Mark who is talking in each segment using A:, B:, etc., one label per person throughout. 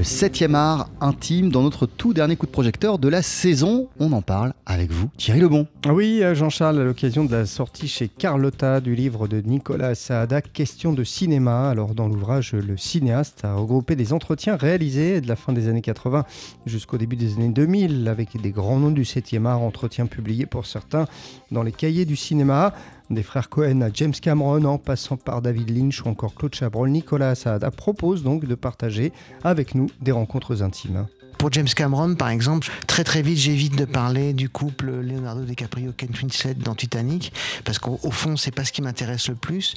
A: le 7e art intime dans notre tout dernier coup de projecteur de la saison. On en parle avec vous, Thierry Lebon.
B: Oui, euh, Jean-Charles, à l'occasion de la sortie chez Carlotta du livre de Nicolas Saada, Question de cinéma. Alors, dans l'ouvrage, le cinéaste a regroupé des entretiens réalisés de la fin des années 80 jusqu'au début des années 2000 avec des grands noms du 7e art, entretiens publiés pour certains dans les cahiers du cinéma. Des frères Cohen à James Cameron, en passant par David Lynch ou encore Claude Chabrol, Nicolas Saada propose donc de partager avec nous des rencontres intimes.
C: Pour James Cameron, par exemple, très très vite, j'évite de parler du couple Leonardo DiCaprio Ken Winslet dans Titanic, parce qu'au fond, c'est pas ce qui m'intéresse le plus.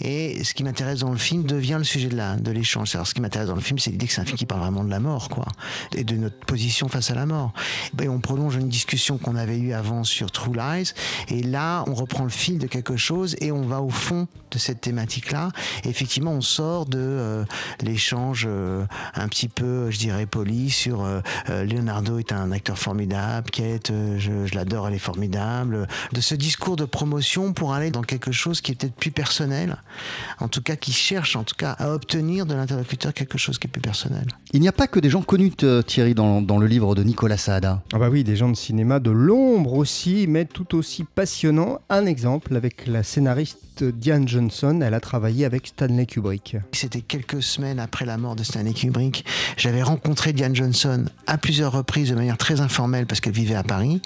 C: Et ce qui m'intéresse dans le film devient le sujet de la de l'échange. Alors, ce qui m'intéresse dans le film, c'est l'idée que c'est un film qui parle vraiment de la mort, quoi, et de notre position face à la mort. Et on prolonge une discussion qu'on avait eue avant sur True Lies, et là, on reprend le fil de quelque chose et on va au fond de cette thématique-là. Effectivement, on sort de euh, l'échange euh, un petit peu, je dirais, poli sur euh, euh, Leonardo est un acteur formidable, Kate, euh, je, l'adore, elle est formidable. De ce discours de promotion pour aller dans quelque chose qui est peut-être plus personnel, en tout cas qui cherche en tout cas à obtenir de l'interlocuteur quelque chose qui est plus personnel.
A: Il n'y a pas que des gens connus, Thierry, dans, dans le livre de Nicolas Saada.
B: Ah bah oui, des gens de cinéma de l'ombre aussi, mais tout aussi passionnants. Un exemple avec la scénariste Diane Johnson, elle a travaillé avec Stanley Kubrick.
C: C'était quelques semaines après la mort de Stanley Kubrick. J'avais rencontré Diane Johnson à plusieurs reprises de manière très informelle parce qu'elle vivait à Paris.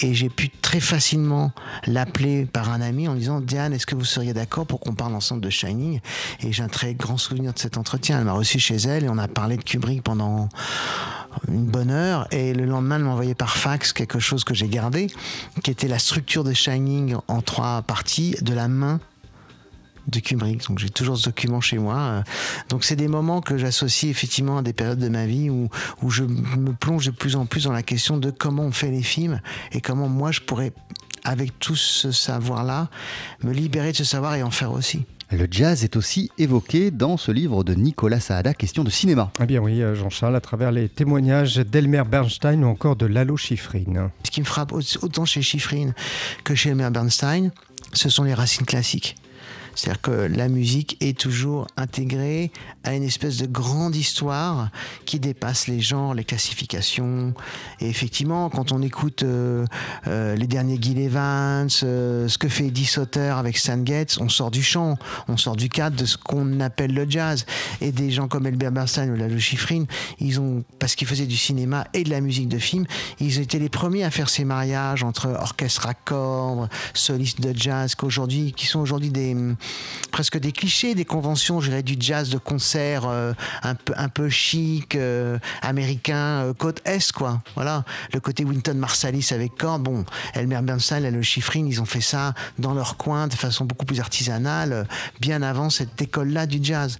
C: Et j'ai pu très facilement l'appeler par un ami en disant Diane, est-ce que vous seriez d'accord pour qu'on parle ensemble de Shining? Et j'ai un très grand souvenir de cet entretien. Elle m'a reçu chez elle et on a parlé de Kubrick pendant une bonne heure et le lendemain elle m'a envoyé par fax quelque chose que j'ai gardé qui était la structure de Shining en trois parties de la main de Kubrick. Donc j'ai toujours ce document chez moi. Donc c'est des moments que j'associe effectivement à des périodes de ma vie où, où je me plonge de plus en plus dans la question de comment on fait les films et comment moi je pourrais, avec tout ce savoir-là, me libérer de ce savoir et en faire aussi.
A: Le jazz est aussi évoqué dans ce livre de Nicolas Saada, Question de cinéma.
B: Eh bien oui, euh, Jean-Charles, à travers les témoignages d'Elmer Bernstein ou encore de Lalo Schifrin.
C: Ce qui me frappe autant chez Schifrin que chez Elmer Bernstein, ce sont les racines classiques. C'est-à-dire que la musique est toujours intégrée à une espèce de grande histoire qui dépasse les genres, les classifications. Et effectivement, quand on écoute euh, euh, les derniers Gil Evans, euh, ce que fait Eddie Sauter avec Stan Getz, on sort du champ, on sort du cadre de ce qu'on appelle le jazz. Et des gens comme Elbert Bernstein ou Lalo Schifrin, ils ont, parce qu'ils faisaient du cinéma et de la musique de film, ils étaient les premiers à faire ces mariages entre orchestre à cordes, solistes de jazz, qu'aujourd'hui, qui sont aujourd'hui des presque des clichés, des conventions, je dirais, du jazz de concert euh, un, peu, chic, euh, américain, euh, côte Est, quoi. Voilà. Le côté Winton Marsalis avec cordes. Bon, Elmer Bernstein le Chiffrine, ils ont fait ça dans leur coin de façon beaucoup plus artisanale, bien avant cette école-là du jazz.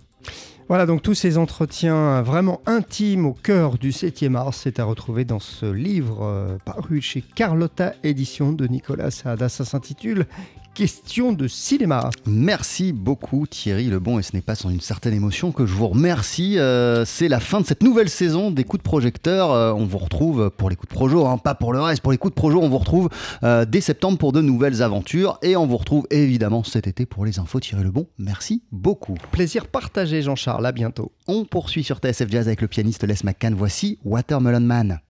B: Voilà donc tous ces entretiens vraiment intimes au cœur du 7e art, c'est à retrouver dans ce livre paru chez Carlotta Édition de Nicolas Saada. Ça s'intitule question de cinéma.
A: Merci beaucoup Thierry Lebon et ce n'est pas sans une certaine émotion que je vous remercie. Euh, c'est la fin de cette nouvelle saison des coups de projecteur. Euh, on vous retrouve pour les coups de projo, hein, pas pour le reste. Pour les coups de projo, on vous retrouve euh, dès septembre pour de nouvelles aventures et on vous retrouve évidemment cet été pour les infos Thierry Lebon. Merci beaucoup.
B: Plaisir partagé Jean-Charles, à bientôt.
A: On poursuit sur TSF Jazz avec le pianiste Les McCann. Voici Watermelon Man.